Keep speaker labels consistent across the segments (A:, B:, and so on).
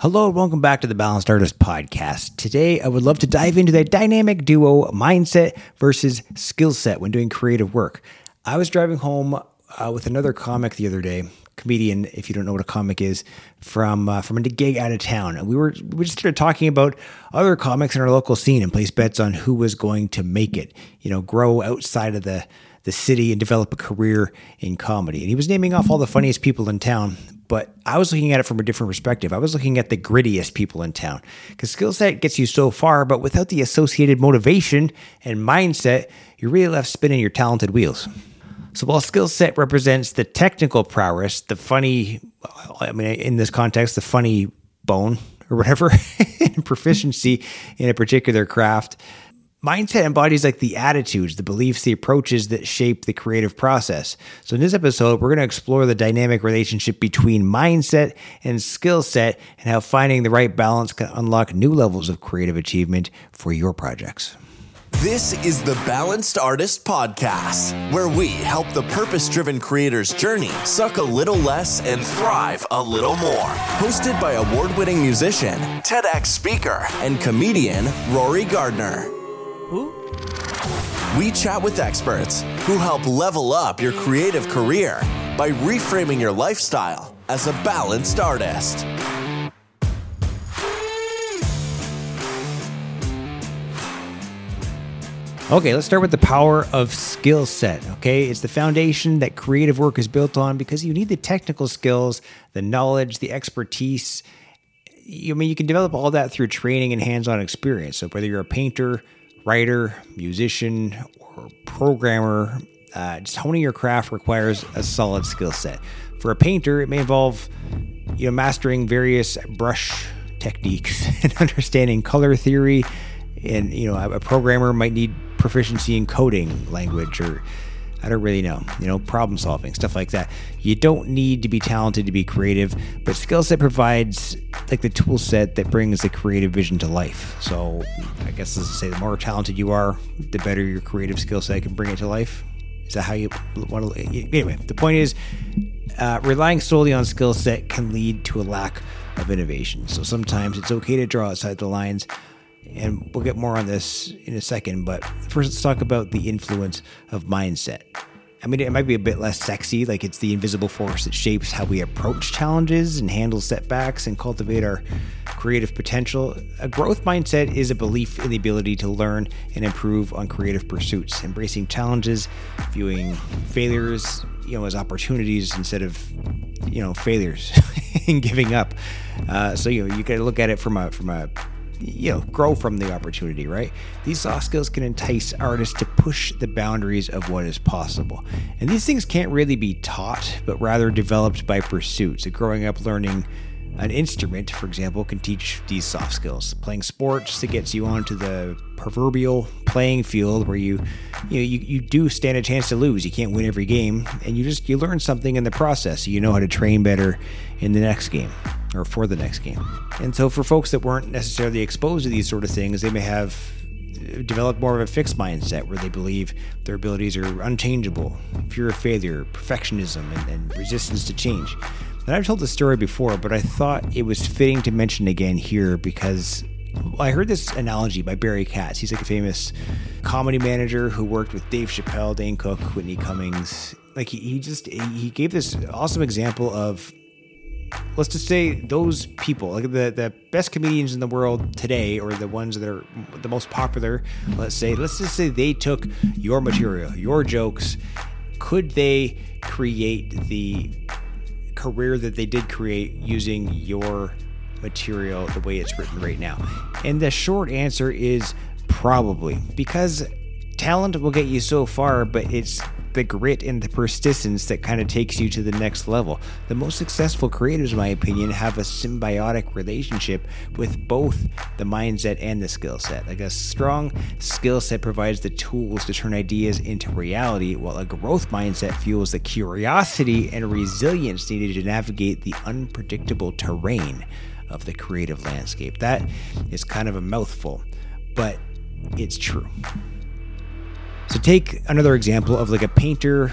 A: Hello, and welcome back to the Balanced Artist Podcast. Today, I would love to dive into that dynamic duo mindset versus skill set when doing creative work. I was driving home uh, with another comic the other day, comedian, if you don't know what a comic is, from uh, from a gig out of town, and we were we just started talking about other comics in our local scene and place bets on who was going to make it, you know, grow outside of the the city and develop a career in comedy. And he was naming off all the funniest people in town, but I was looking at it from a different perspective. I was looking at the grittiest people in town because skill set gets you so far, but without the associated motivation and mindset, you're really left spinning your talented wheels. So while skill set represents the technical prowess, the funny, I mean, in this context, the funny bone or whatever, proficiency in a particular craft, Mindset embodies like the attitudes, the beliefs, the approaches that shape the creative process. So, in this episode, we're going to explore the dynamic relationship between mindset and skill set and how finding the right balance can unlock new levels of creative achievement for your projects.
B: This is the Balanced Artist Podcast, where we help the purpose driven creator's journey suck a little less and thrive a little more. Hosted by award winning musician, TEDx speaker, and comedian Rory Gardiner. Who? We chat with experts who help level up your creative career by reframing your lifestyle as a balanced artist.
A: Okay, let's start with the power of skill set. Okay, it's the foundation that creative work is built on because you need the technical skills, the knowledge, the expertise. I mean, you can develop all that through training and hands on experience. So, whether you're a painter, writer, musician, or programmer, uh, just honing your craft requires a solid skill set. For a painter, it may involve you know mastering various brush techniques and understanding color theory. And you know, a programmer might need proficiency in coding language or I don't really know, you know, problem solving, stuff like that. You don't need to be talented to be creative, but skill set provides like the tool set that brings the creative vision to life. So I guess let's say the more talented you are, the better your creative skill set can bring it to life. Is that how you want to? Anyway, the point is, uh, relying solely on skill set can lead to a lack of innovation. So sometimes it's okay to draw outside the lines and we'll get more on this in a second. But first, let's talk about the influence of mindset. I mean, it might be a bit less sexy, like it's the invisible force that shapes how we approach challenges and handle setbacks and cultivate our creative potential. A growth mindset is a belief in the ability to learn and improve on creative pursuits, embracing challenges, viewing failures, you know, as opportunities instead of, you know, failures and giving up. Uh, so you know, you to look at it from a from a you know grow from the opportunity right these soft skills can entice artists to push the boundaries of what is possible and these things can't really be taught but rather developed by pursuits so growing up learning an instrument, for example, can teach these soft skills. Playing sports that gets you onto the proverbial playing field where you, you know, you, you do stand a chance to lose. You can't win every game, and you just you learn something in the process. So you know how to train better in the next game or for the next game. And so for folks that weren't necessarily exposed to these sort of things, they may have uh, developed more of a fixed mindset where they believe their abilities are unchangeable, fear of failure, perfectionism, and, and resistance to change. And I've told this story before, but I thought it was fitting to mention again here because I heard this analogy by Barry Katz. He's like a famous comedy manager who worked with Dave Chappelle, Dane Cook, Whitney Cummings. Like he, he just he gave this awesome example of let's just say those people, like the the best comedians in the world today, or the ones that are the most popular. Let's say let's just say they took your material, your jokes. Could they create the career that they did create using your material the way it's written right now? And the short answer is probably because talent will get you so far, but it's the grit and the persistence that kind of takes you to the next level. The most successful creators, in my opinion, have a symbiotic relationship with both the mindset and the skill set. Like a strong skill set provides the tools to turn ideas into reality, while a growth mindset fuels the curiosity and resilience needed to navigate the unpredictable terrain of the creative landscape. That is kind of a mouthful, but it's true. So take another example of like a painter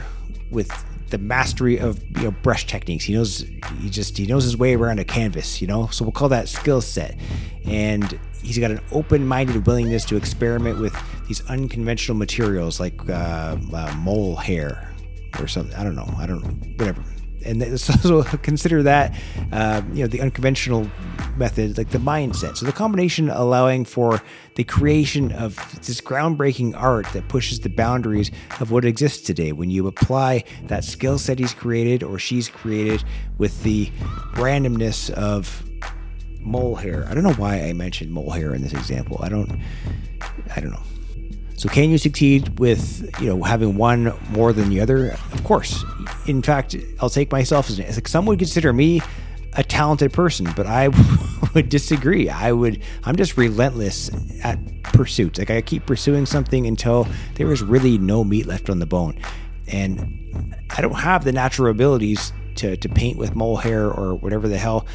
A: with the mastery of you know brush techniques. He knows he just he knows his way around a canvas. You know, so we'll call that skill set. And he's got an open-minded willingness to experiment with these unconventional materials like uh, uh, mole hair or something. I don't know. I don't. Whatever and so consider that uh, you know the unconventional method like the mindset. So the combination allowing for the creation of this groundbreaking art that pushes the boundaries of what exists today. When you apply that skill set he's created or she's created with the randomness of mole hair i don't know why i mentioned mole hair in this example. I don't i don't know so can you succeed with you know having one more than the other? Of course. In fact, I'll take myself as like some would consider me a talented person, but I would disagree. I would I'm just relentless at pursuits. Like I keep pursuing something until there is really no meat left on the bone. And I don't have the natural abilities to, to paint with mole hair or whatever the hell.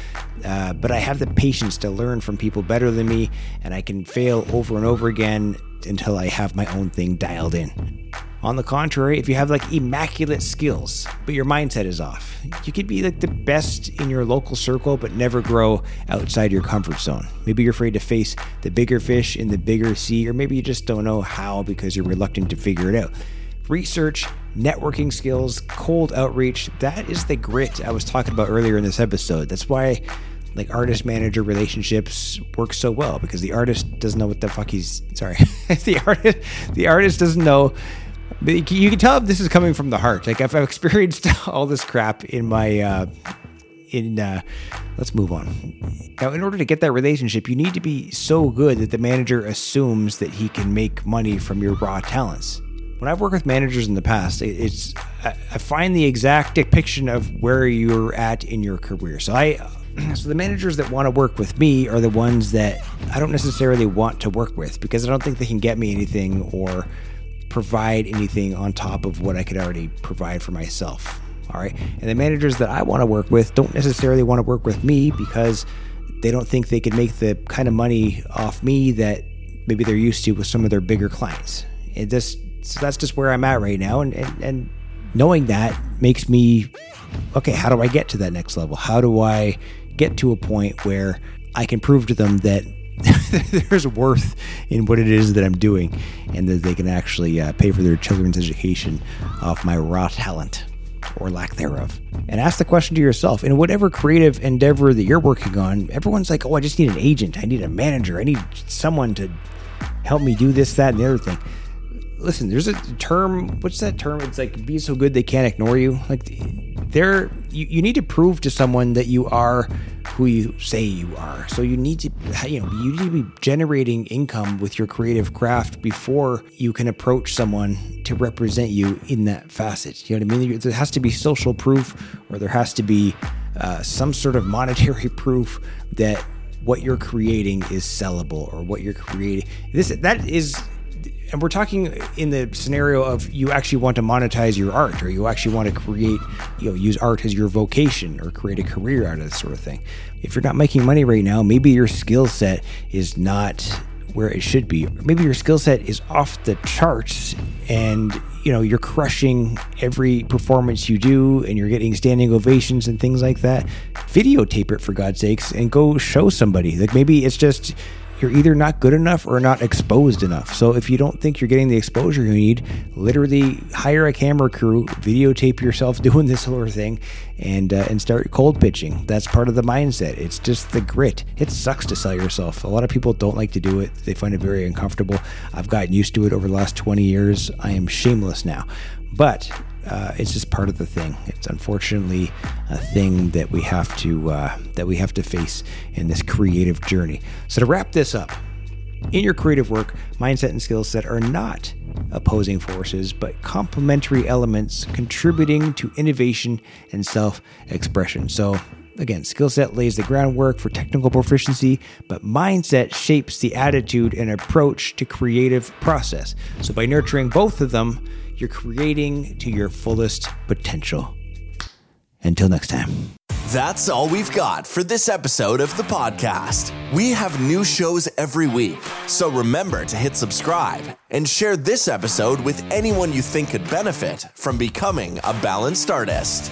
A: Uh, but I have the patience to learn from people better than me, and I can fail over and over again until I have my own thing dialed in. On the contrary, if you have like immaculate skills, but your mindset is off, you could be like the best in your local circle, but never grow outside your comfort zone. Maybe you're afraid to face the bigger fish in the bigger sea, or maybe you just don't know how because you're reluctant to figure it out. Research, networking skills, cold outreach. That is the grit I was talking about earlier in this episode. That's why like artist manager relationships work so well because the artist doesn't know what the fuck he's sorry the artist the artist doesn't know. You can tell if this is coming from the heart. Like i've experienced all this crap in my uh in uh let's move on. Now in order to get that relationship you need to be so good that the manager assumes that he can make money from your raw talents when I've worked with managers in the past, it's I find the exact depiction of where you're at in your career. So I so the managers that want to work with me are the ones that I don't necessarily want to work with because I don't think they can get me anything or provide anything on top of what I could already provide for myself. All right. And the managers that I want to work with don't necessarily want to work with me because they don't think they can make the kind of money off me that maybe they're used to with some of their bigger clients. And this, so that's just where I'm at right now. And, and, and knowing that makes me okay, how do I get to that next level? How do I get to a point where I can prove to them that there's worth in what it is that I'm doing and that they can actually uh, pay for their children's education off my raw talent or lack thereof. And ask the question to yourself in whatever creative endeavor that you're working on, everyone's like, oh, I just need an agent. I need a manager. I need someone to help me do this, that, and the other thing. Listen, there's a term. What's that term? It's like be so good they can't ignore you. Like there you, you need to prove to someone that you are who you say you are. So you need to you know you need to be generating income with your creative craft before you can approach someone to represent you in that facet. You know what I mean? There has to be social proof or there has to be uh, some sort of monetary proof that what you're creating is sellable or what you're creating this that is and we're talking in the scenario of you actually want to monetize your art or you actually want to create you know use art as your vocation or create a career out of this sort of thing. If you're not making money right now maybe your skill set is not where it should be. Maybe your skill set is off the charts and you know you're crushing every performance you do and you're getting standing ovations and things like that. Videotape it for god's sakes and go show somebody. Like maybe it's just you're either not good enough or not exposed enough. So if you don't think you're getting the exposure you need, literally hire a camera crew, videotape yourself doing this sort of thing, and uh, and start cold pitching. That's part of the mindset. It's just the grit. It sucks to sell yourself. A lot of people don't like to do it. They find it very uncomfortable. I've gotten used to it over the last 20 years. I am shameless now. But uh, it's just part of the thing. It's unfortunately a thing that we have to uh, that we have to face in this creative journey. So to wrap this up, in your creative work, mindset and skill set are not opposing forces, but complementary elements contributing to innovation and self-expression. So again, skill set lays the groundwork for technical proficiency, but mindset shapes the attitude and approach to creative process. So by nurturing both of them, you're creating to your fullest potential. Until next time.
B: That's all we've got for this episode of the podcast. We have new shows every week, so remember to hit subscribe and share this episode with anyone you think could benefit from becoming a balanced artist.